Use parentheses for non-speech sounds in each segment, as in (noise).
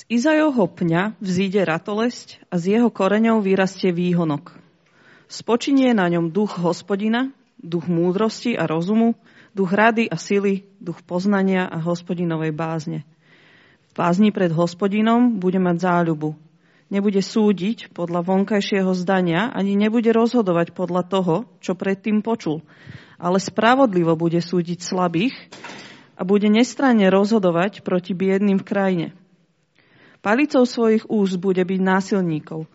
Z Izajovho pňa vzíde ratolesť a z jeho koreňov vyrastie výhonok. Spočinie na ňom duch hospodina, duch múdrosti a rozumu, duch rady a sily, duch poznania a hospodinovej bázne. V bázni pred hospodinom bude mať záľubu. Nebude súdiť podľa vonkajšieho zdania, ani nebude rozhodovať podľa toho, čo predtým počul, ale spravodlivo bude súdiť slabých a bude nestranne rozhodovať proti biedným v krajine. Palicou svojich úst bude byť násilníkov –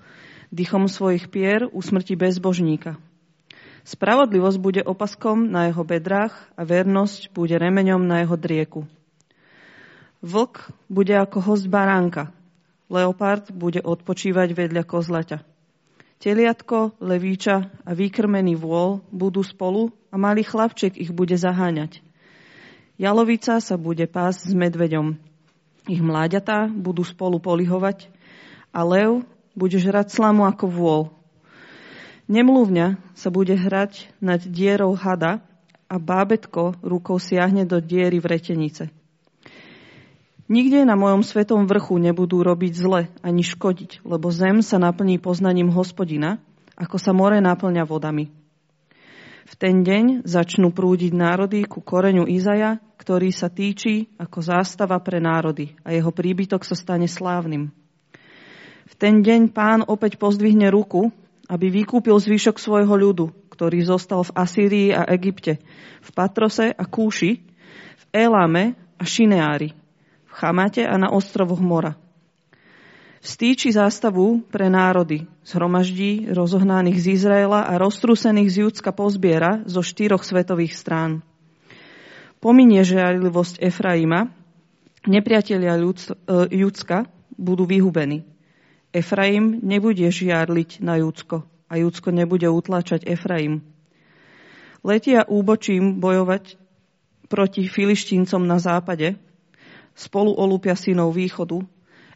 Dychom svojich pier usmrti bezbožníka. Spravodlivosť bude opaskom na jeho bedrách a vernosť bude remeňom na jeho drieku. Vlk bude ako host baránka. Leopard bude odpočívať vedľa kozlaťa. Teliatko, levíča a vykrmený vôl budú spolu a malý chlapček ich bude zaháňať. Jalovica sa bude pásť s medveďom. Ich mláďatá budú spolu polihovať a lev bude žrať slamu ako vôľ. Nemluvňa sa bude hrať nad dierou hada a bábetko rukou siahne do diery v retenice. Nikde na mojom svetom vrchu nebudú robiť zle ani škodiť, lebo zem sa naplní poznaním hospodina, ako sa more naplňa vodami. V ten deň začnú prúdiť národy ku koreňu Izaja, ktorý sa týči ako zástava pre národy a jeho príbytok sa stane slávnym. V ten deň pán opäť pozdvihne ruku, aby vykúpil zvyšok svojho ľudu, ktorý zostal v Asýrii a Egypte, v Patrose a Kúši, v Elame a Šineári, v Chamate a na ostrovoch mora. Vstýči zástavu pre národy, zhromaždí rozohnaných z Izraela a roztrúsených z Judska pozbiera zo štyroch svetových strán. Pominie žiarlivosť Efraima, nepriatelia Judska budú vyhubení. Efraim nebude žiarliť na Júcko a Júcko nebude utláčať Efraim. Letia úbočím bojovať proti filištíncom na západe, spolu olúpia synov východu,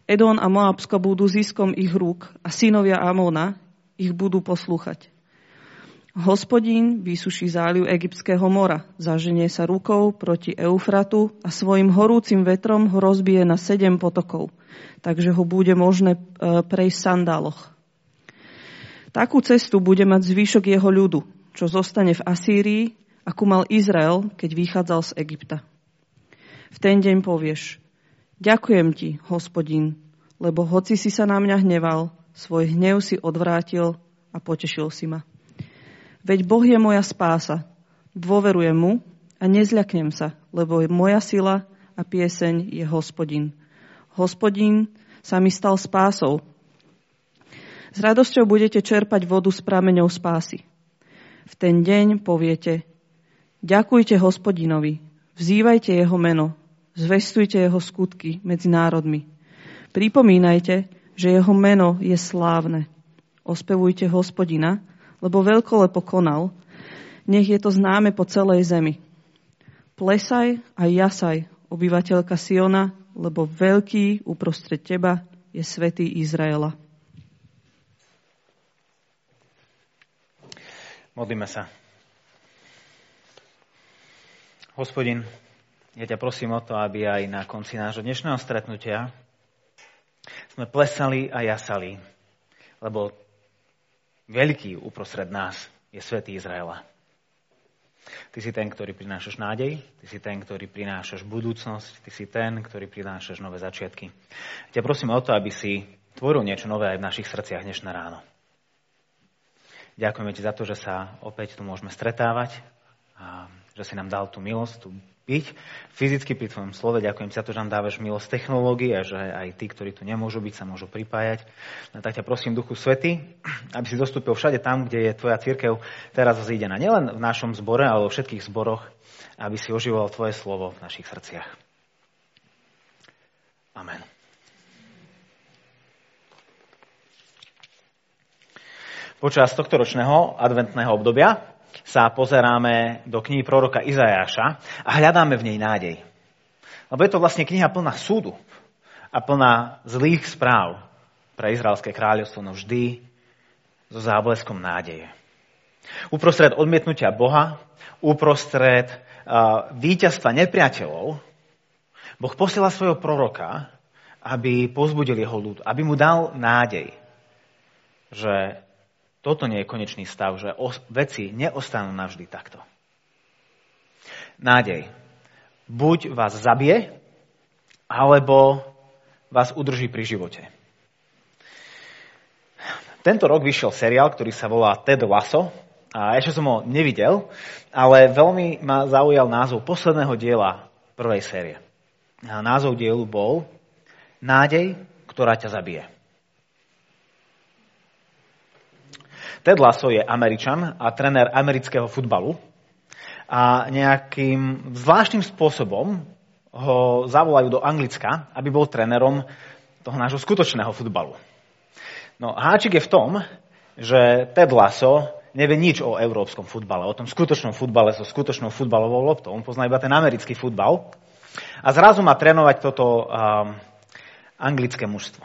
Edon a Moabsko budú ziskom ich rúk a synovia Amona ich budú poslúchať. Hospodín vysuší záliv Egyptského mora, zaženie sa rukou proti Eufratu a svojim horúcim vetrom ho rozbije na sedem potokov, takže ho bude možné e, prejsť v sandáloch. Takú cestu bude mať zvyšok jeho ľudu, čo zostane v Asýrii, ako mal Izrael, keď vychádzal z Egypta. V ten deň povieš, ďakujem ti, hospodín, lebo hoci si sa na mňa hneval, svoj hnev si odvrátil a potešil si ma. Veď Boh je moja spása. Dôverujem mu a nezľaknem sa, lebo moja sila a pieseň je hospodin. Hospodin sa mi stal spásou. S radosťou budete čerpať vodu s prameňou spásy. V ten deň poviete, ďakujte hospodinovi, vzývajte jeho meno, zvestujte jeho skutky medzi národmi. Pripomínajte, že jeho meno je slávne. Ospevujte hospodina, lebo veľkolepo konal, nech je to známe po celej zemi. Plesaj a jasaj, obyvateľka Siona, lebo veľký uprostred teba je svätý Izraela. Modlíme sa. Hospodin, ja ťa prosím o to, aby aj na konci nášho dnešného stretnutia sme plesali a jasali, lebo veľký uprostred nás je svätý Izraela. Ty si ten, ktorý prinášaš nádej, ty si ten, ktorý prinášaš budúcnosť, ty si ten, ktorý prinášaš nové začiatky. Ťa prosím o to, aby si tvoril niečo nové aj v našich srdciach dnešné ráno. Ďakujeme ti za to, že sa opäť tu môžeme stretávať a že si nám dal tú milosť, tú byť fyzicky pri tvojom slove. Ďakujem za to, že nám dávaš milosť technológie a že aj tí, ktorí tu nemôžu byť, sa môžu pripájať. No, tak ťa prosím, Duchu Svety, aby si dostúpil všade tam, kde je tvoja církev teraz zídená. Nielen v našom zbore, ale vo všetkých zboroch, aby si oživoval tvoje slovo v našich srdciach. Amen. Počas tohto ročného adventného obdobia sa pozeráme do knihy proroka Izajáša a hľadáme v nej nádej. Lebo je to vlastne kniha plná súdu a plná zlých správ pre Izraelské kráľovstvo, no vždy so zábleskom nádeje. Uprostred odmietnutia Boha, uprostred uh, víťazstva nepriateľov, Boh posiela svojho proroka, aby pozbudil jeho ľud, aby mu dal nádej, že toto nie je konečný stav, že veci neostanú navždy takto. Nádej. Buď vás zabije, alebo vás udrží pri živote. Tento rok vyšiel seriál, ktorý sa volá Ted Lasso. A ešte som ho nevidel, ale veľmi ma zaujal názov posledného diela prvej série. A názov dielu bol Nádej, ktorá ťa zabije. Ted Lasso je Američan a trenér amerického futbalu a nejakým zvláštnym spôsobom ho zavolajú do Anglicka, aby bol trénerom toho nášho skutočného futbalu. No háčik je v tom, že Ted Lasso nevie nič o európskom futbale, o tom skutočnom futbale so skutočnou futbalovou loptou. On pozná iba ten americký futbal. A zrazu má trénovať toto um, anglické mužstvo.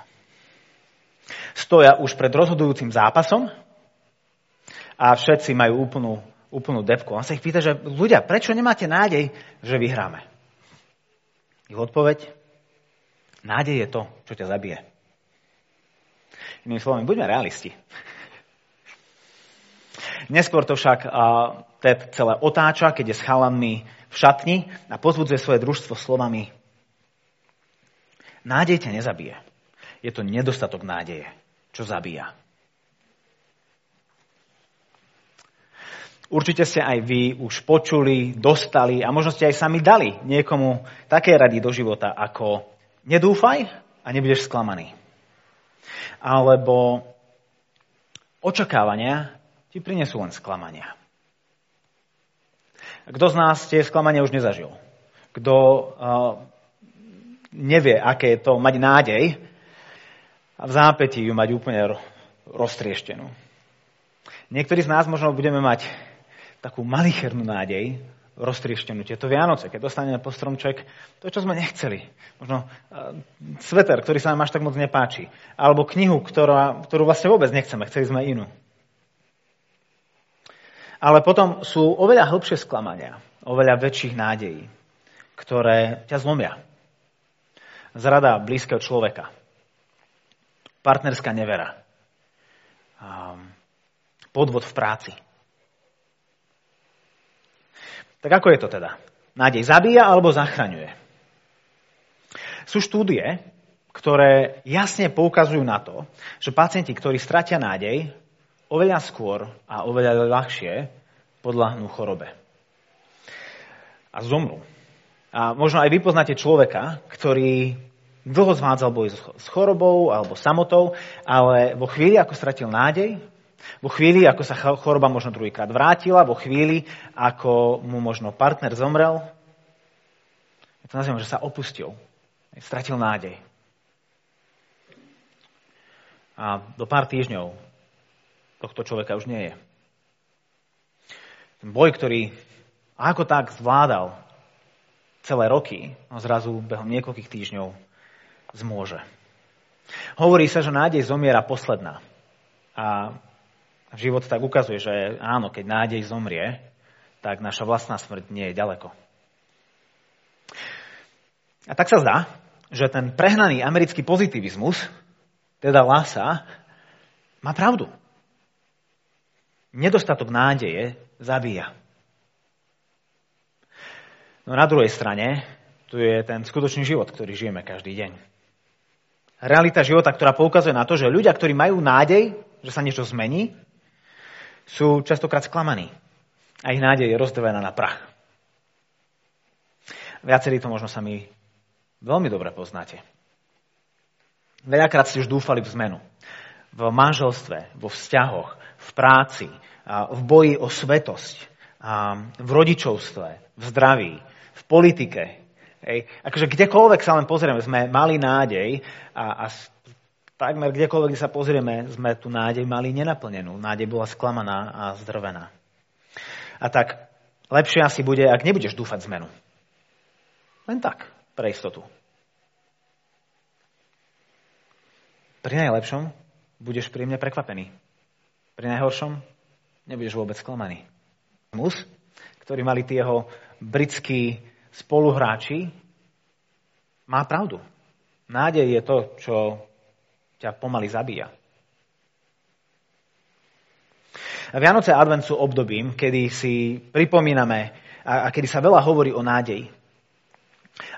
Stoja už pred rozhodujúcim zápasom a všetci majú úplnú, úplnú depku. On sa ich pýta, že ľudia, prečo nemáte nádej, že vyhráme? Ich odpoveď, nádej je to, čo ťa zabije. Inými slovami, buďme realisti. Neskôr to však Ted celé otáča, keď je s chalanmi v šatni a pozbudzuje svoje družstvo slovami Nádej ťa nezabije. Je to nedostatok nádeje, čo zabíja. Určite ste aj vy už počuli, dostali a možno ste aj sami dali niekomu také rady do života ako nedúfaj a nebudeš sklamaný alebo očakávania ti prinesú len sklamania. Kto z nás tie sklamania už nezažil? Kto uh, nevie, aké je to mať nádej a v zápätí ju mať úplne roztrieštenú. Niektorí z nás možno budeme mať takú malichernú nádej, roztrieštenú tieto Vianoce, keď dostaneme po stromček to, čo sme nechceli. Možno uh, sveter, ktorý sa nám až tak moc nepáči. Alebo knihu, ktorá, ktorú vlastne vôbec nechceme, chceli sme inú. Ale potom sú oveľa hĺbšie sklamania, oveľa väčších nádejí, ktoré ťa zlomia. Zrada blízkeho človeka. Partnerská nevera. Podvod v práci Tak ako je to teda? Nádej zabíja alebo zachraňuje? Sú štúdie, ktoré jasne poukazujú na to, že pacienti, ktorí stratia nádej, oveľa skôr a oveľa ľahšie podľahnú chorobe. A zomrú. A možno aj vy poznáte človeka, ktorý dlho zvádzal boj s chorobou alebo samotou, ale vo chvíli, ako stratil nádej, vo chvíli, ako sa choroba možno druhýkrát vrátila, vo chvíli, ako mu možno partner zomrel, ja to nazývam, že sa opustil, stratil nádej. A do pár týždňov tohto človeka už nie je. Ten boj, ktorý ako tak zvládal celé roky, no zrazu behom niekoľkých týždňov zmôže. Hovorí sa, že nádej zomiera posledná. A život tak ukazuje, že áno, keď nádej zomrie, tak naša vlastná smrť nie je ďaleko. A tak sa zdá, že ten prehnaný americký pozitivizmus, teda Lasa, má pravdu. Nedostatok nádeje zabíja. No na druhej strane, tu je ten skutočný život, ktorý žijeme každý deň. Realita života, ktorá poukazuje na to, že ľudia, ktorí majú nádej, že sa niečo zmení, sú častokrát sklamaní a ich nádej je rozdelená na prach. Viacerí to možno sami veľmi dobre poznáte. Veľakrát ste už dúfali v zmenu. V manželstve, vo vzťahoch, v práci, v boji o svetosť, v rodičovstve, v zdraví, v politike. Hej. Akože kdekoľvek sa len pozrieme, sme mali nádej a, a takmer kdekoľvek, kde sa pozrieme, sme tu nádej mali nenaplnenú. Nádej bola sklamaná a zdrvená. A tak lepšie asi bude, ak nebudeš dúfať zmenu. Len tak, pre istotu. Pri najlepšom budeš príjemne prekvapený. Pri najhoršom nebudeš vôbec sklamaný. Mus, ktorý mali tí jeho britskí spoluhráči, má pravdu. Nádej je to, čo ťa pomaly zabíja. Vianoce a advent sú obdobím, kedy si pripomíname a, kedy sa veľa hovorí o nádeji.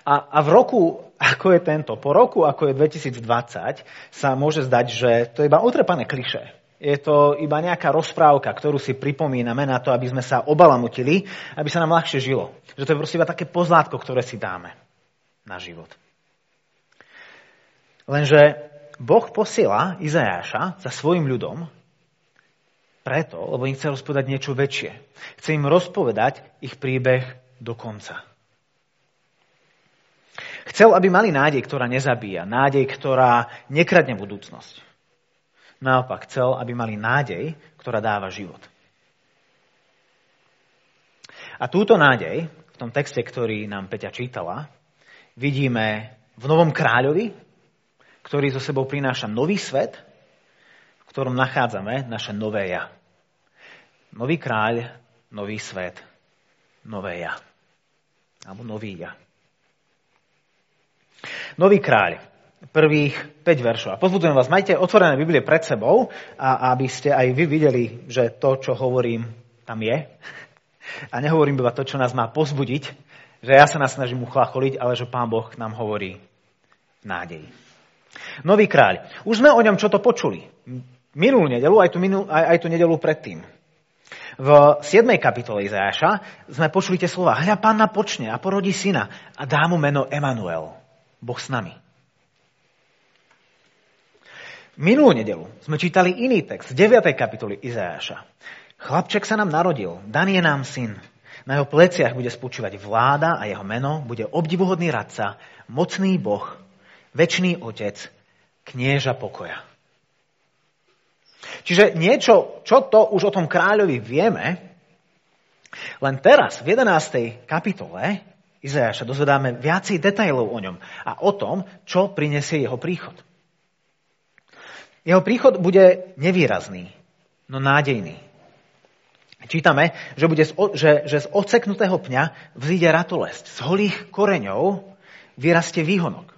A, a v roku, ako je tento, po roku, ako je 2020, sa môže zdať, že to je iba utrepané kliše. Je to iba nejaká rozprávka, ktorú si pripomíname na to, aby sme sa obalamutili, aby sa nám ľahšie žilo. Že to je proste iba také pozlátko, ktoré si dáme na život. Lenže Boh posiela Izajáša za svojim ľudom preto, lebo im chce rozpovedať niečo väčšie. Chce im rozpovedať ich príbeh do konca. Chcel, aby mali nádej, ktorá nezabíja, nádej, ktorá nekradne budúcnosť. Naopak, chcel, aby mali nádej, ktorá dáva život. A túto nádej, v tom texte, ktorý nám Peťa čítala, vidíme v novom kráľovi, ktorý zo sebou prináša nový svet, v ktorom nachádzame naše nové ja. Nový kráľ, nový svet, nové ja. Alebo nový ja. Nový kráľ. Prvých 5 veršov. A pozbudzujem vás, majte otvorené Biblie pred sebou, a aby ste aj vy videli, že to, čo hovorím, tam je. (laughs) A nehovorím iba to, čo nás má pozbudiť, že ja sa nás snažím uchlacholiť, ale že Pán Boh nám hovorí v nádeji. Nový kráľ. Už sme o ňom čo to počuli. Minulú nedelu, aj tú, minul, aj, aj tú nedelu predtým. V 7. kapitole Izajaša sme počuli tie slova. Hľa, pána počne a porodí syna a dá mu meno Emanuel. Boh s nami. Minulú nedelu sme čítali iný text z 9. kapitoly Izajaša. Chlapček sa nám narodil, dan je nám syn. Na jeho pleciach bude spočívať vláda a jeho meno bude obdivuhodný radca, mocný boh, väčší otec, knieža pokoja. Čiže niečo, čo to už o tom kráľovi vieme, len teraz v 11. kapitole Izajaša dozvedáme viacej detailov o ňom a o tom, čo prinesie jeho príchod. Jeho príchod bude nevýrazný, no nádejný. Čítame, že, bude z, že, že z oceknutého pňa vzíde ratolesť, z holých koreňov vyrastie výhonok.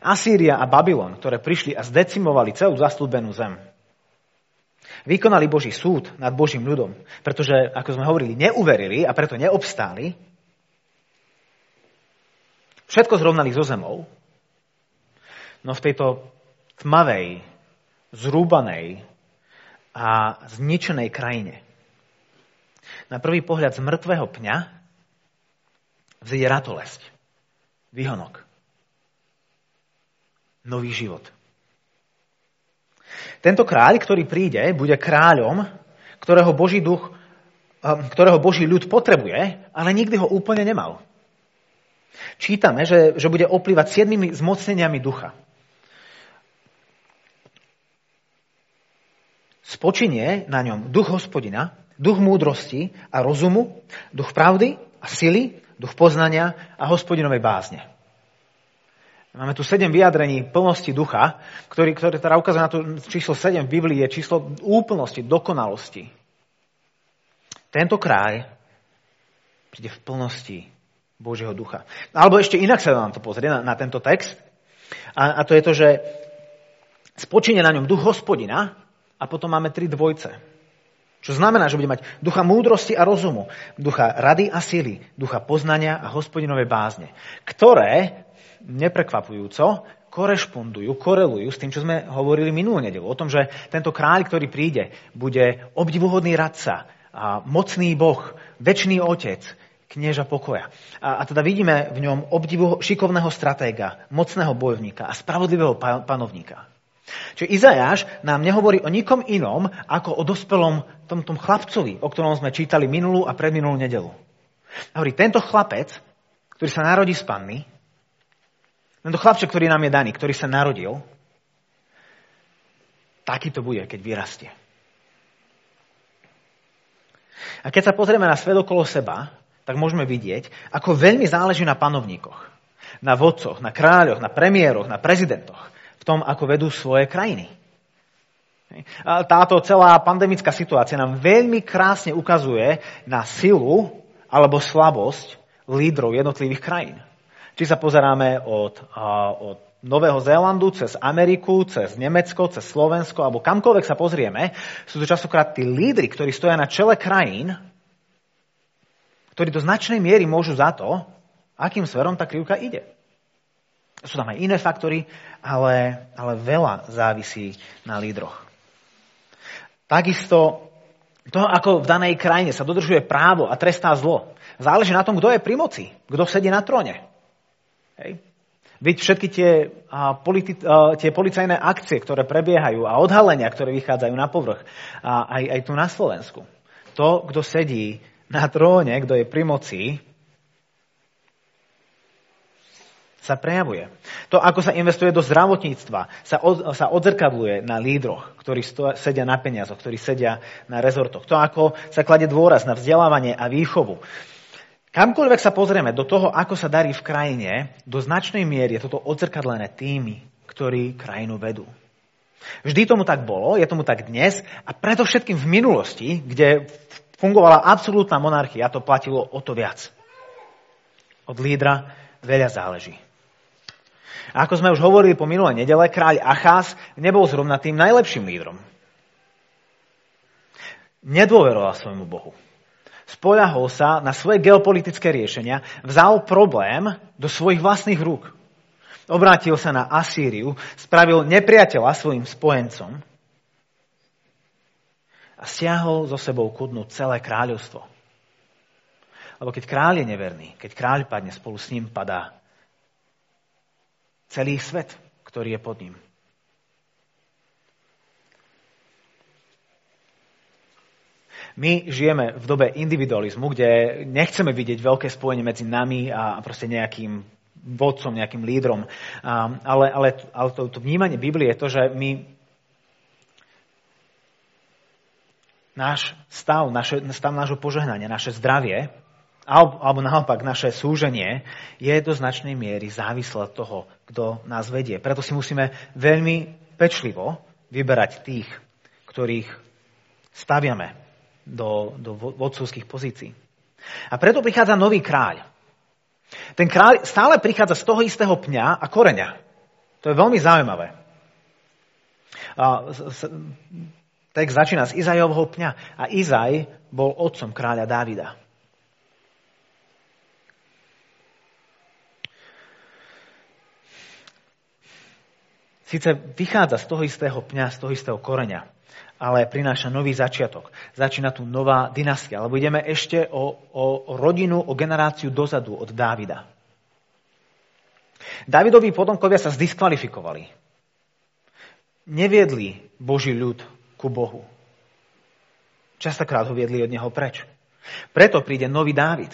Asýria a Babylon, ktoré prišli a zdecimovali celú zaslúbenú zem, vykonali Boží súd nad Božím ľudom, pretože, ako sme hovorili, neuverili a preto neobstáli, všetko zrovnali so zemou, no v tejto tmavej, zrúbanej a zničenej krajine. Na prvý pohľad z mŕtvého pňa vzíde ratolesť, výhonok, nový život. Tento kráľ, ktorý príde, bude kráľom, ktorého Boží duch, um, ktorého Boží ľud potrebuje, ale nikdy ho úplne nemal. Čítame, že, že bude oplývať siedmými zmocneniami ducha. Spočinie na ňom duch hospodina, duch múdrosti a rozumu, duch pravdy a sily, duch poznania a hospodinovej bázne. Máme tu sedem vyjadrení plnosti ducha, ktorý, ktoré teda ukazuje na to číslo 7 v Biblii, je číslo úplnosti, dokonalosti. Tento kráľ príde v plnosti Božieho ducha. Alebo ešte inak sa nám to pozrie na, na tento text. A, a to je to, že spočíne na ňom duch hospodina a potom máme tri dvojce. Čo znamená, že bude mať ducha múdrosti a rozumu, ducha rady a síly, ducha poznania a hospodinovej bázne, ktoré neprekvapujúco korešpondujú, korelujú s tým, čo sme hovorili minulú nedelu. O tom, že tento kráľ, ktorý príde, bude obdivuhodný radca, a mocný boh, väčší otec, knieža pokoja. A, a teda vidíme v ňom obdivu šikovného stratéga, mocného bojovníka a spravodlivého panovníka. Čiže Izajáš nám nehovorí o nikom inom, ako o dospelom tomto chlapcovi, o ktorom sme čítali minulú a predminulú nedelu. Hovorí, tento chlapec, ktorý sa narodí z panny, tento chlapček, ktorý nám je daný, ktorý sa narodil, taký to bude, keď vyrastie. A keď sa pozrieme na svet okolo seba, tak môžeme vidieť, ako veľmi záleží na panovníkoch, na vodcoch, na kráľoch, na premiéroch, na prezidentoch, v tom, ako vedú svoje krajiny. Táto celá pandemická situácia nám veľmi krásne ukazuje na silu alebo slabosť lídrov jednotlivých krajín. Či sa pozeráme od, od Nového Zélandu, cez Ameriku, cez Nemecko, cez Slovensko, alebo kamkoľvek sa pozrieme, sú to častokrát tí lídry, ktorí stoja na čele krajín, ktorí do značnej miery môžu za to, akým smerom tá krivka ide. Sú tam aj iné faktory, ale, ale veľa závisí na lídroch. Takisto to, ako v danej krajine sa dodržuje právo a trestá zlo, záleží na tom, kto je pri moci, kto sedí na tróne. Hej. Veď všetky tie, a, politi- a, tie policajné akcie, ktoré prebiehajú a odhalenia, ktoré vychádzajú na povrch, a, aj, aj tu na Slovensku. To, kto sedí na tróne, kto je pri moci, sa prejavuje. To, ako sa investuje do zdravotníctva, sa, od, sa odzrkadluje na lídroch, ktorí sto, sedia na peniazoch, ktorí sedia na rezortoch. To, ako sa kladie dôraz na vzdelávanie a výchovu. Kamkoľvek sa pozrieme do toho, ako sa darí v krajine, do značnej miery je toto odzrkadlené tými, ktorí krajinu vedú. Vždy tomu tak bolo, je tomu tak dnes a preto všetkým v minulosti, kde fungovala absolútna monarchia, to platilo o to viac. Od lídra veľa záleží. A ako sme už hovorili po minulé nedele, kráľ Achás nebol zrovna tým najlepším lídrom. Nedôveroval svojmu Bohu spoľahol sa na svoje geopolitické riešenia, vzal problém do svojich vlastných rúk. Obrátil sa na Asýriu, spravil nepriateľa svojim spojencom a stiahol zo sebou kudnú celé kráľovstvo. Lebo keď kráľ je neverný, keď kráľ padne, spolu s ním padá celý svet, ktorý je pod ním. My žijeme v dobe individualizmu, kde nechceme vidieť veľké spojenie medzi nami a proste nejakým vodcom, nejakým lídrom. Ale, ale, ale to, to vnímanie Biblie je to, že my náš stav, naše, stav nášho požehnania, naše zdravie, alebo, naopak naše súženie, je do značnej miery závislé od toho, kto nás vedie. Preto si musíme veľmi pečlivo vyberať tých, ktorých staviame do, do vodcovských pozícií. A preto prichádza nový kráľ. Ten kráľ stále prichádza z toho istého pňa a koreňa. To je veľmi zaujímavé. A, text začína z Izajovho pňa a Izaj bol otcom kráľa Dávida. Sice vychádza z toho istého pňa, z toho istého koreňa, ale prináša nový začiatok. Začína tu nová dynastia, alebo ideme ešte o, o rodinu, o generáciu dozadu od Dávida. Dávidovi potomkovia sa zdiskvalifikovali. Neviedli Boží ľud ku Bohu. Častokrát ho viedli od neho preč. Preto príde nový Dávid.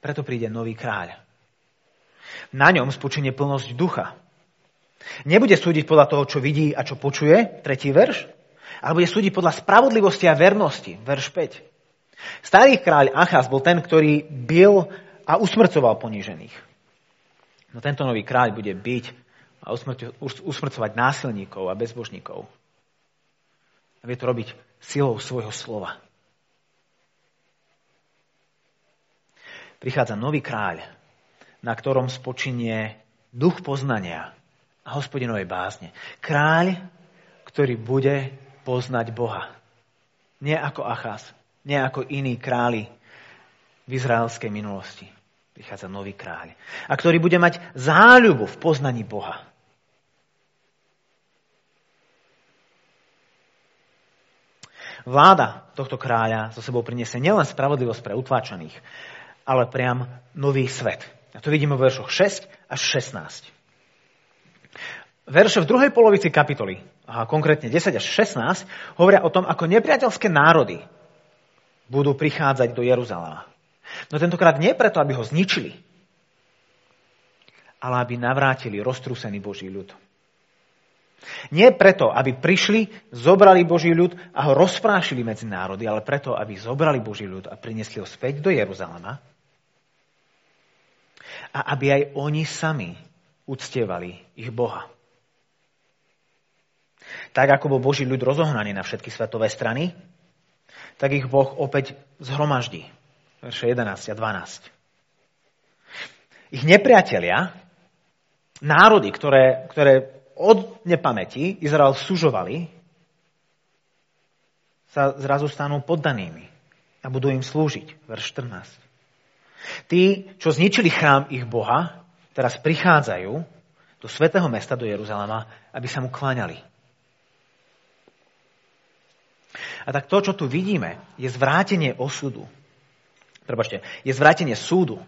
Preto príde nový kráľ. Na ňom spočinie plnosť ducha. Nebude súdiť podľa toho, čo vidí a čo počuje, tretí verš, ale bude súdiť podľa spravodlivosti a vernosti. Verš 5. Starý kráľ Achaz bol ten, ktorý bil a usmrcoval ponížených. No tento nový kráľ bude byť a usmrcovať násilníkov a bezbožníkov. A vie to robiť silou svojho slova. Prichádza nový kráľ, na ktorom spočinie duch poznania a hospodinovej bázne. Kráľ, ktorý bude poznať Boha. Nie ako Achaz, nie ako iní králi v izraelskej minulosti. Prichádza nový kráľ. A ktorý bude mať záľubu v poznaní Boha. Vláda tohto kráľa so sebou priniesie nielen spravodlivosť pre utláčaných, ale priam nový svet. A to vidíme v veršoch 6 až 16. Verše v druhej polovici kapitoly, a konkrétne 10 až 16, hovoria o tom, ako nepriateľské národy budú prichádzať do Jeruzalema. No tentokrát nie preto, aby ho zničili, ale aby navrátili roztrúsený Boží ľud. Nie preto, aby prišli, zobrali Boží ľud a ho rozprášili medzi národy, ale preto, aby zobrali Boží ľud a priniesli ho späť do Jeruzalema a aby aj oni sami uctievali ich Boha. Tak ako bol Boží ľud rozohnaný na všetky svetové strany, tak ich Boh opäť zhromaždí. Verše 11 a 12. Ich nepriatelia národy, ktoré, ktoré od nepamäti Izrael sužovali, sa zrazu stanú poddanými a budú im slúžiť. Verš 14. Tí, čo zničili chrám ich Boha, teraz prichádzajú do svätého mesta, do Jeruzalema, aby sa mu kláňali. A tak to, čo tu vidíme, je zvrátenie osudu. Prepačte, je zvrátenie súdu.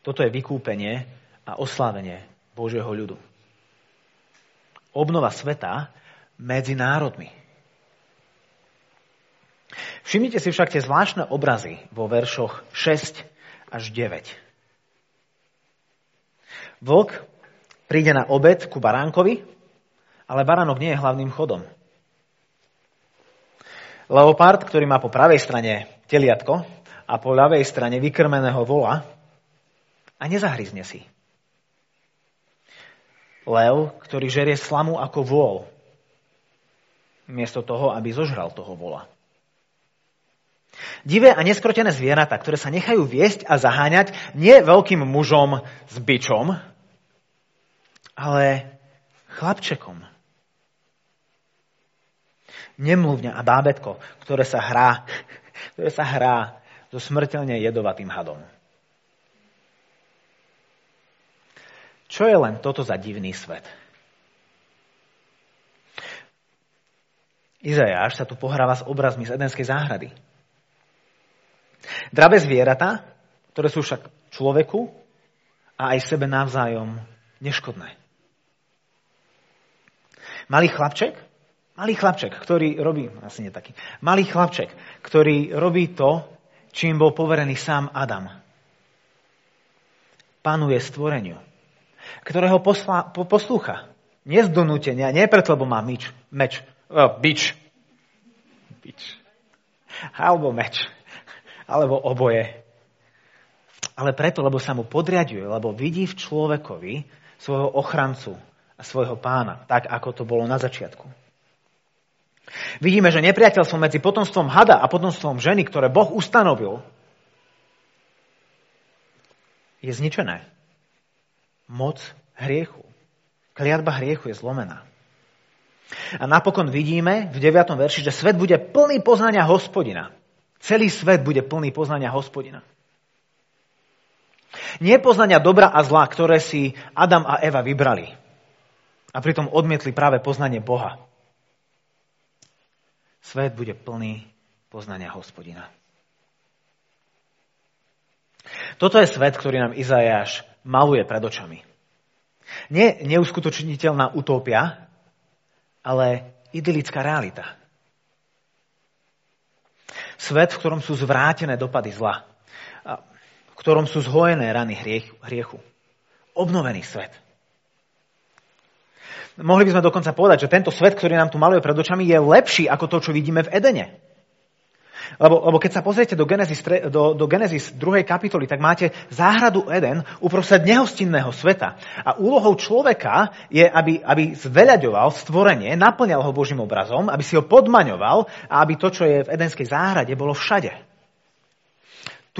Toto je vykúpenie a oslávenie Božieho ľudu. Obnova sveta medzi národmi. Všimnite si však tie zvláštne obrazy vo veršoch 6 až 9. Vlk príde na obed ku baránkovi, ale baránok nie je hlavným chodom. Leopard, ktorý má po pravej strane teliatko a po ľavej strane vykrmeného vola a nezahryzne si. Lev, ktorý žerie slamu ako vôľ, miesto toho, aby zožral toho vola. Divé a neskrotené zvieratá, ktoré sa nechajú viesť a zaháňať nie veľkým mužom s byčom, ale chlapčekom. Nemluvňa a bábetko, ktoré sa hrá, (laughs) ktoré sa hrá so smrteľne jedovatým hadom. Čo je len toto za divný svet? Izajáš sa tu pohráva s obrazmi z Edenskej záhrady. Dravé zvieratá, ktoré sú však človeku a aj sebe navzájom neškodné. Malý chlapček, malý chlapček, ktorý robí, asi nie taký, malý chlapček, ktorý robí to, čím bol poverený sám Adam. Panuje stvoreniu, ktorého posla, po, poslúcha. Nie z donútenia, nie preto, lebo má myč, meč, oh, bič. Bič. Alebo meč alebo oboje. Ale preto, lebo sa mu podriaduje, lebo vidí v človekovi svojho ochrancu a svojho pána, tak ako to bolo na začiatku. Vidíme, že nepriateľstvo medzi potomstvom hada a potomstvom ženy, ktoré Boh ustanovil, je zničené. Moc hriechu. Kliatba hriechu je zlomená. A napokon vidíme v 9. verši, že svet bude plný poznania hospodina. Celý svet bude plný poznania hospodina. Nie poznania dobra a zla, ktoré si Adam a Eva vybrali. A pritom odmietli práve poznanie Boha. Svet bude plný poznania hospodina. Toto je svet, ktorý nám Izajáš maluje pred očami. Nie neuskutočniteľná utópia, ale idylická realita. Svet, v ktorom sú zvrátené dopady zla. V ktorom sú zhojené rany hriechu. Obnovený svet. Mohli by sme dokonca povedať, že tento svet, ktorý nám tu maluje pred očami, je lepší ako to, čo vidíme v Edene. Lebo, lebo keď sa pozriete do Genesis, do, do Genesis 2. kapitoly, tak máte záhradu Eden uprostred nehostinného sveta. A úlohou človeka je, aby, aby zveľaďoval stvorenie, naplňal ho Božím obrazom, aby si ho podmaňoval a aby to, čo je v Edenskej záhrade, bolo všade.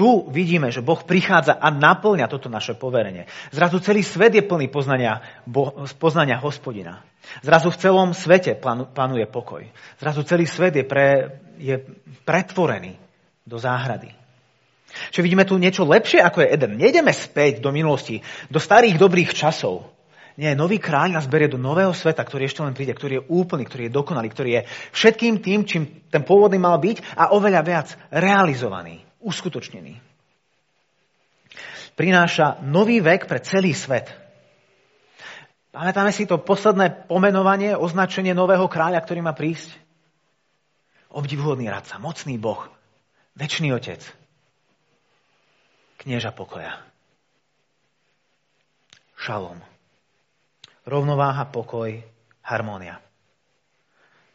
Tu vidíme, že Boh prichádza a naplňa toto naše poverenie. Zrazu celý svet je plný poznania, bo, poznania hospodina. Zrazu v celom svete panuje pokoj. Zrazu celý svet je, pre, je pretvorený do záhrady. Čiže vidíme tu niečo lepšie, ako je Eden. Nejdeme späť do minulosti, do starých dobrých časov. Nie, nový kráľ nás berie do nového sveta, ktorý ešte len príde, ktorý je úplný, ktorý je dokonalý, ktorý je všetkým tým, čím ten pôvodný mal byť a oveľa viac realizovaný uskutočnený. Prináša nový vek pre celý svet. Pamätáme si to posledné pomenovanie, označenie nového kráľa, ktorý má prísť? Obdivuhodný radca, mocný boh, väčší otec, knieža pokoja. Šalom. Rovnováha, pokoj, harmónia.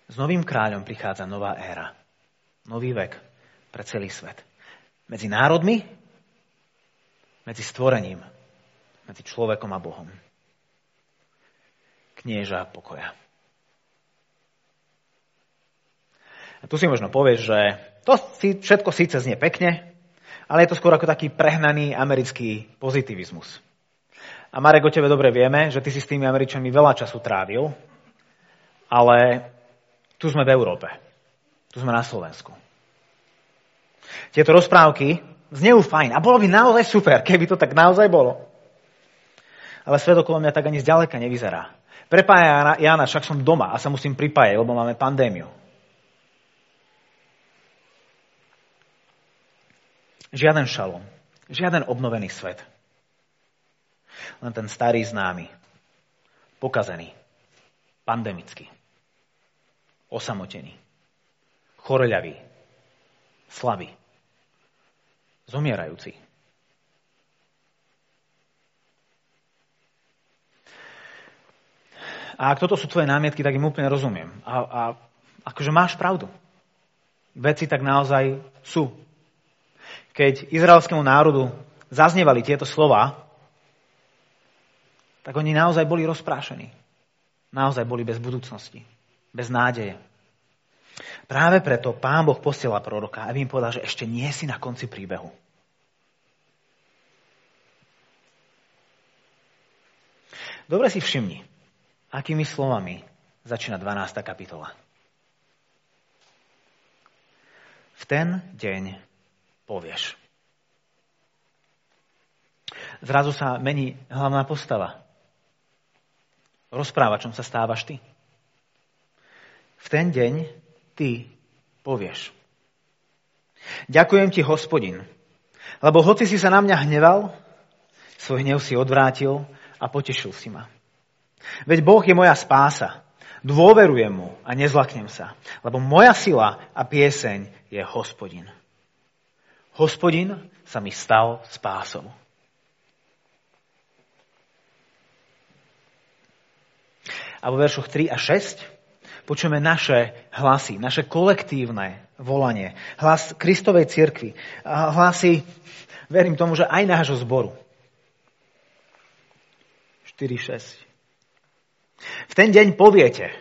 S novým kráľom prichádza nová éra. Nový vek pre celý svet. Medzi národmi, medzi stvorením, medzi človekom a Bohom. Knieža pokoja. A tu si možno povieš, že to si všetko síce znie pekne, ale je to skôr ako taký prehnaný americký pozitivizmus. A Marek, o tebe dobre vieme, že ty si s tými Američanmi veľa času trávil, ale tu sme v Európe. Tu sme na Slovensku. Tieto rozprávky znejú fajn a bolo by naozaj super, keby to tak naozaj bolo. Ale svet okolo mňa tak ani zďaleka nevyzerá. Prepája Jana, však som doma a sa musím pripájať, lebo máme pandémiu. Žiaden šalom, žiaden obnovený svet. Len ten starý známy, pokazený, pandemický, osamotený, choreľavý, slabý, zomierajúci. A ak toto sú tvoje námietky, tak im úplne rozumiem. A, a akože máš pravdu. Veci tak naozaj sú. Keď izraelskému národu zaznievali tieto slova, tak oni naozaj boli rozprášení. Naozaj boli bez budúcnosti, bez nádeje. Práve preto pán Boh posiela proroka, aby im povedal, že ešte nie si na konci príbehu. Dobre si všimni, akými slovami začína 12. kapitola. V ten deň povieš. Zrazu sa mení hlavná postava. Rozprávačom sa stávaš ty. V ten deň ty povieš. Ďakujem ti, hospodin, lebo hoci si sa na mňa hneval, svoj hnev si odvrátil a potešil si ma. Veď Boh je moja spása. Dôverujem mu a nezlaknem sa, lebo moja sila a pieseň je hospodin. Hospodin sa mi stal spásou. A vo veršoch 3 a 6 počujeme naše hlasy, naše kolektívne volanie, hlas Kristovej cirkvi, hlasy, verím tomu, že aj nášho zboru. 4.6. V ten deň poviete,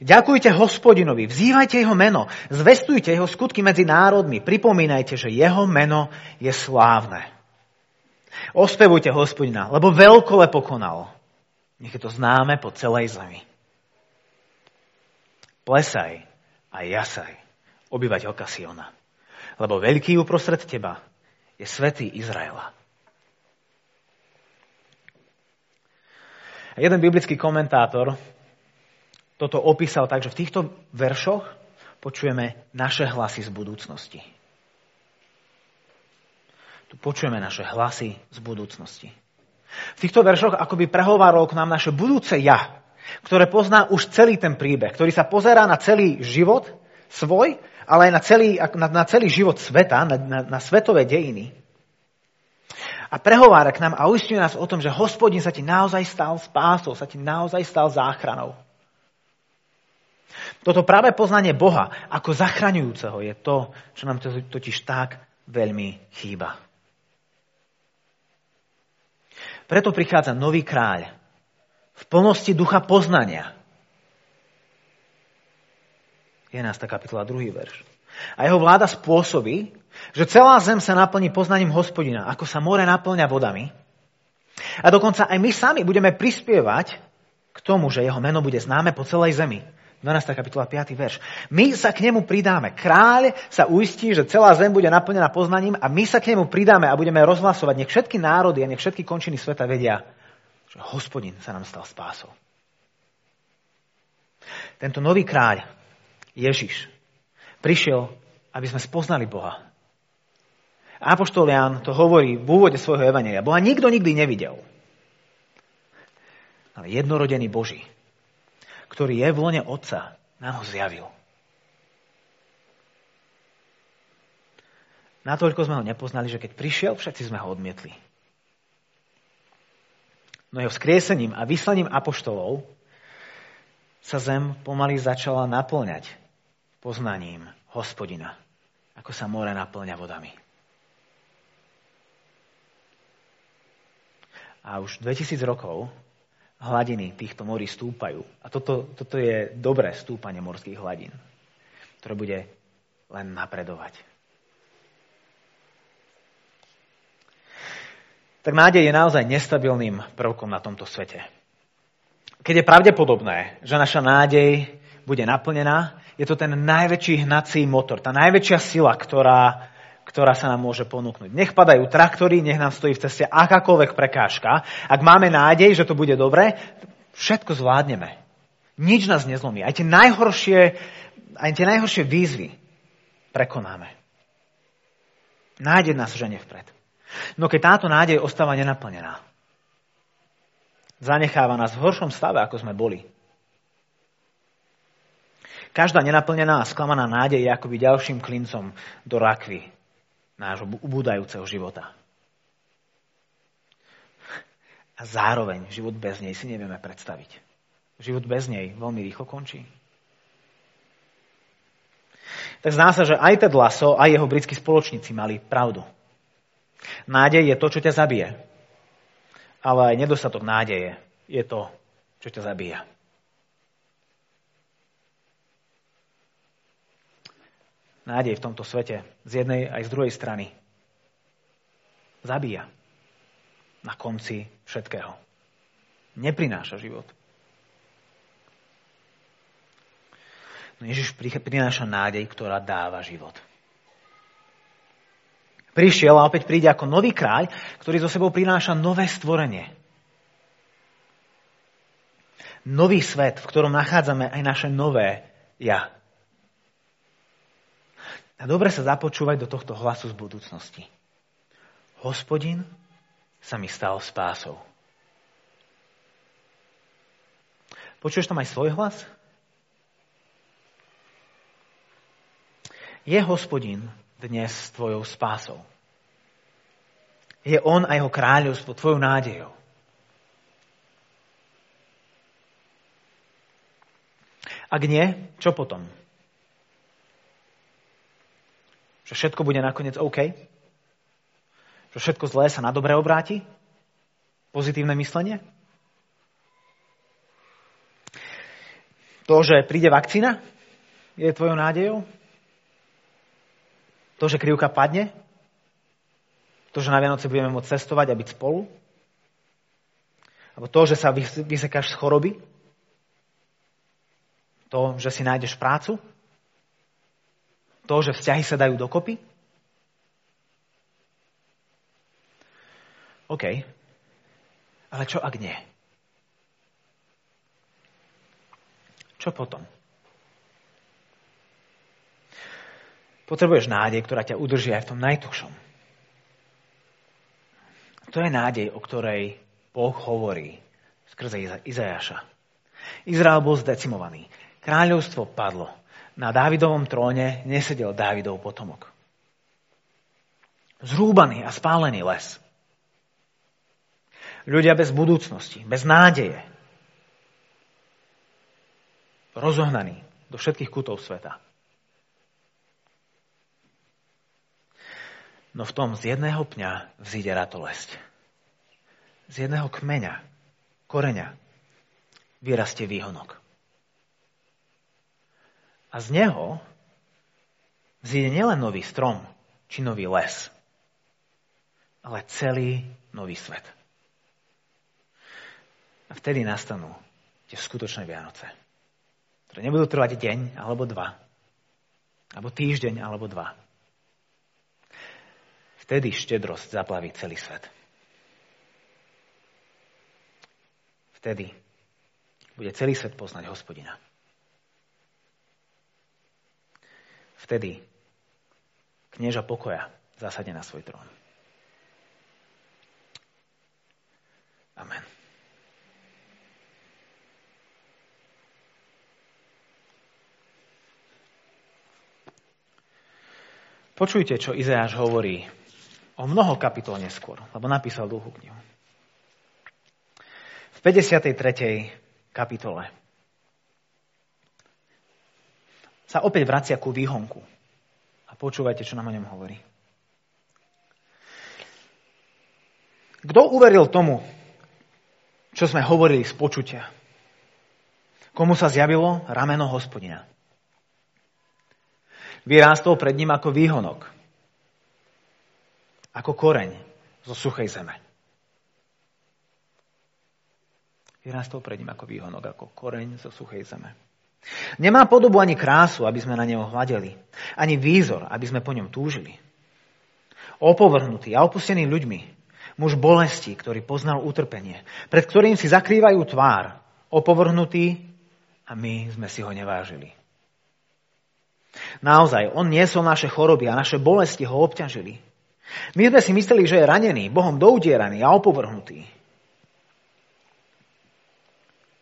ďakujte hospodinovi, vzývajte jeho meno, zvestujte jeho skutky medzi národmi, pripomínajte, že jeho meno je slávne. Ospevujte hospodina, lebo veľkole pokonal. Nech je to známe po celej zemi. Plesaj a jasaj, obyvateľka Siona. Lebo veľký uprostred teba je svätý Izraela. A jeden biblický komentátor toto opísal tak, že v týchto veršoch počujeme naše hlasy z budúcnosti. Tu počujeme naše hlasy z budúcnosti. V týchto veršoch akoby prehováralo k nám naše budúce ja, ktoré pozná už celý ten príbeh, ktorý sa pozerá na celý život svoj, ale aj na celý, na, na celý život sveta, na, na, na svetové dejiny. A prehovára k nám a uistňuje nás o tom, že hospodin sa ti naozaj stal spásou, sa ti naozaj stal záchranou. Toto práve poznanie Boha ako zachraňujúceho je to, čo nám to totiž tak veľmi chýba. Preto prichádza nový kráľ, v plnosti ducha poznania. 11. kapitola, 2. verš. A jeho vláda spôsobí, že celá zem sa naplní poznaním hospodina, ako sa more naplňa vodami. A dokonca aj my sami budeme prispievať k tomu, že jeho meno bude známe po celej zemi. 12. kapitola, 5. verš. My sa k nemu pridáme. Kráľ sa uistí, že celá zem bude naplnená poznaním a my sa k nemu pridáme a budeme rozhlasovať. Nech všetky národy a nech všetky končiny sveta vedia, hospodin sa nám stal spásou. Tento nový kráľ, Ježiš, prišiel, aby sme spoznali Boha. Apoštol Jan to hovorí v úvode svojho evanelia. Boha nikto nikdy nevidel. Ale jednorodený Boží, ktorý je v lone Otca, nám ho zjavil. Natoľko sme ho nepoznali, že keď prišiel, všetci sme ho odmietli. No jeho skriesením a vyslaním apoštolov sa zem pomaly začala naplňať poznaním hospodina, ako sa more naplňa vodami. A už 2000 rokov hladiny týchto morí stúpajú. A toto, toto je dobré stúpanie morských hladín, ktoré bude len napredovať. Tak nádej je naozaj nestabilným prvkom na tomto svete. Keď je pravdepodobné, že naša nádej bude naplnená, je to ten najväčší hnací motor, tá najväčšia sila, ktorá, ktorá sa nám môže ponúknuť. Nech padajú traktory, nech nám stojí v ceste akákoľvek prekážka. Ak máme nádej, že to bude dobre, všetko zvládneme. Nič nás nezlomí. Aj tie najhoršie, aj tie najhoršie výzvy prekonáme. Nádej nás žene vpred. No keď táto nádej ostáva nenaplnená, zanecháva nás v horšom stave, ako sme boli. Každá nenaplnená a sklamaná nádej je akoby ďalším klincom do rakvy nášho ubúdajúceho života. A zároveň život bez nej si nevieme predstaviť. Život bez nej veľmi rýchlo končí tak zdá sa, že aj Ted Lasso, aj jeho britskí spoločníci mali pravdu. Nádej je to, čo ťa zabije. Ale aj nedostatok nádeje je to, čo ťa zabíja. Nádej v tomto svete z jednej aj z druhej strany zabíja na konci všetkého. Neprináša život. No Ježiš prináša nádej, ktorá dáva život. Prišiel a opäť príde ako nový kráľ, ktorý zo sebou prináša nové stvorenie. Nový svet, v ktorom nachádzame aj naše nové ja. A dobre sa započúvať do tohto hlasu z budúcnosti. Hospodin sa mi stal spásou. Počuješ tam aj svoj hlas? Je hospodin dnes tvojou spásou. Je on a jeho kráľovstvo tvojou nádejou. Ak nie, čo potom? Že všetko bude nakoniec OK? Že všetko zlé sa na dobre obráti? Pozitívne myslenie? To, že príde vakcína, je tvojou nádejou? To, že krivka padne? To, že na Vianoce budeme môcť cestovať a byť spolu? Alebo to, že sa vysekáš z choroby? To, že si nájdeš prácu? To, že vzťahy sa dajú dokopy? OK. Ale čo ak nie? Čo potom? Potrebuješ nádej, ktorá ťa udrží aj v tom najtušom. To je nádej, o ktorej Boh hovorí skrze Izajaša. Izrael bol zdecimovaný. Kráľovstvo padlo. Na Dávidovom tróne nesedel Dávidov potomok. Zrúbaný a spálený les. Ľudia bez budúcnosti, bez nádeje. Rozohnaní do všetkých kútov sveta. No v tom z jedného pňa vzíde ratolesť. Z jedného kmeňa, koreňa, vyrastie výhonok. A z neho vzíde nielen nový strom, či nový les, ale celý nový svet. A vtedy nastanú tie skutočné Vianoce, ktoré nebudú trvať deň alebo dva, alebo týždeň alebo dva, Vtedy štedrosť zaplaví celý svet. Vtedy bude celý svet poznať hospodina. Vtedy knieža pokoja zásadne na svoj trón. Amen. Počujte, čo Izeáš hovorí o mnoho kapitol neskôr, lebo napísal dlhú knihu. V 53. kapitole sa opäť vracia ku výhonku. A počúvajte, čo nám o ňom hovorí. Kto uveril tomu, čo sme hovorili z počutia? Komu sa zjavilo rameno hospodina? Vyrástol pred ním ako výhonok ako koreň zo suchej zeme. Vyrastol pred ním ako výhonok, ako koreň zo suchej zeme. Nemá podobu ani krásu, aby sme na neho hľadeli, ani výzor, aby sme po ňom túžili. Opovrhnutý a opustený ľuďmi, muž bolesti, ktorý poznal utrpenie, pred ktorým si zakrývajú tvár, opovrhnutý a my sme si ho nevážili. Naozaj, on niesol naše choroby a naše bolesti ho obťažili. My sme si mysleli, že je ranený, Bohom doudieraný a opovrhnutý.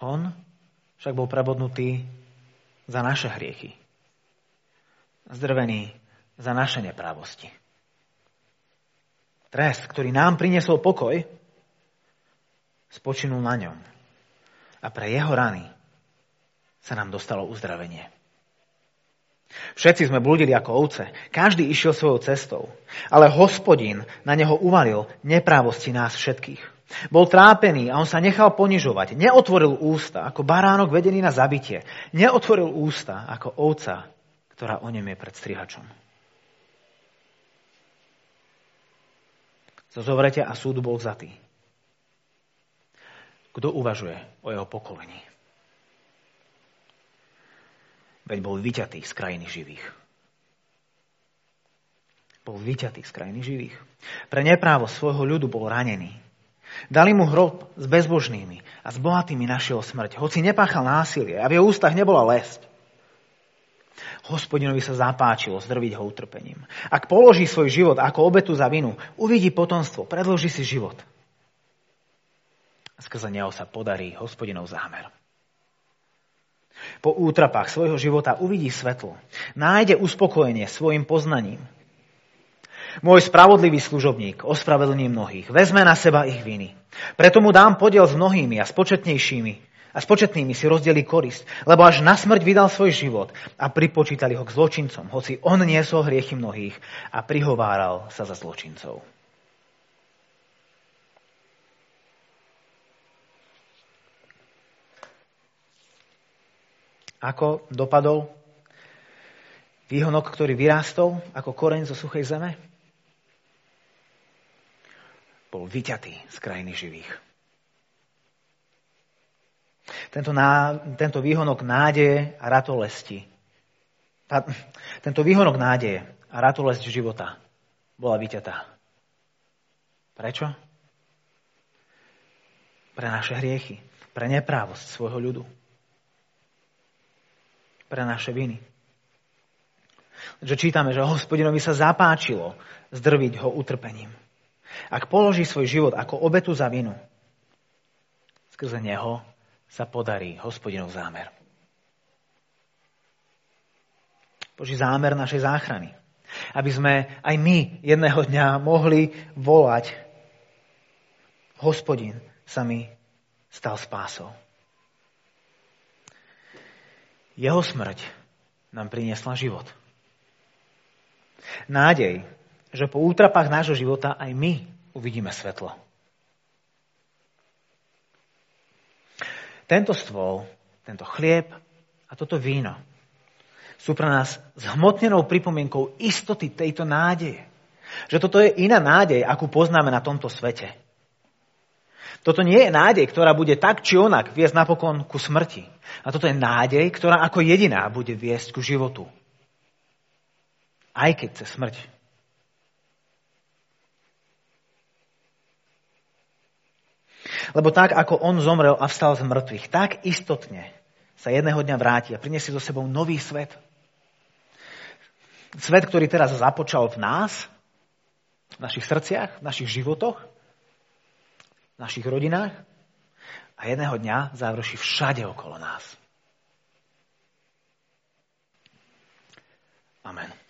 On však bol prebodnutý za naše hriechy. Zdrvený za naše neprávosti. Trest, ktorý nám priniesol pokoj, spočinul na ňom. A pre jeho rany sa nám dostalo uzdravenie. Všetci sme blúdili ako ovce, každý išiel svojou cestou, ale hospodin na neho uvalil neprávosti nás všetkých. Bol trápený a on sa nechal ponižovať. Neotvoril ústa ako baránok vedený na zabitie. Neotvoril ústa ako ovca, ktorá o ňom je pred strihačom. Zozovrete a súd bol vzatý. Kto uvažuje o jeho pokolení? Veď bol vyťatý z krajiny živých. Bol vyťatý z krajiny živých. Pre neprávo svojho ľudu bol ranený. Dali mu hrob s bezbožnými a s bohatými našiel smrť, hoci nepáchal násilie a v jeho ústach nebola lesť. Hospodinovi sa zapáčilo zdrviť ho utrpením. Ak položí svoj život ako obetu za vinu, uvidí potomstvo, predloží si život. Skrze neho sa podarí hospodinov zámer. Po útrapách svojho života uvidí svetlo. Nájde uspokojenie svojim poznaním. Môj spravodlivý služobník ospravedlní mnohých. Vezme na seba ich viny. Preto mu dám podiel s mnohými a s početnejšími. A s početnými si rozdeli korist, lebo až na smrť vydal svoj život a pripočítali ho k zločincom, hoci on niesol hriechy mnohých a prihováral sa za zločincov. Ako dopadol výhonok, ktorý vyrástol ako koreň zo suchej zeme? Bol vyťatý z krajiny živých. Tento, ná, tento výhonok nádeje a ratolesti. Tá, tento výhonok nádeje a ratolesť života bola vyťatá. Prečo? Pre naše hriechy, pre neprávosť svojho ľudu pre naše viny. Že čítame, že hospodinovi sa zapáčilo zdrviť ho utrpením. Ak položí svoj život ako obetu za vinu, skrze neho sa podarí hospodinov zámer. Boží zámer našej záchrany. Aby sme aj my jedného dňa mohli volať Hospodin sa mi stal spásou. Jeho smrť nám priniesla život. Nádej, že po útrapách nášho života aj my uvidíme svetlo. Tento stôl, tento chlieb a toto víno sú pre nás zhmotnenou pripomienkou istoty tejto nádeje. Že toto je iná nádej, akú poznáme na tomto svete. Toto nie je nádej, ktorá bude tak či onak viesť napokon ku smrti. A toto je nádej, ktorá ako jediná bude viesť ku životu. Aj keď chce smrť. Lebo tak, ako on zomrel a vstal z mŕtvych, tak istotne sa jedného dňa vráti a prinesie so sebou nový svet. Svet, ktorý teraz započal v nás, v našich srdciach, v našich životoch v našich rodinách a jedného dňa završí všade okolo nás. Amen.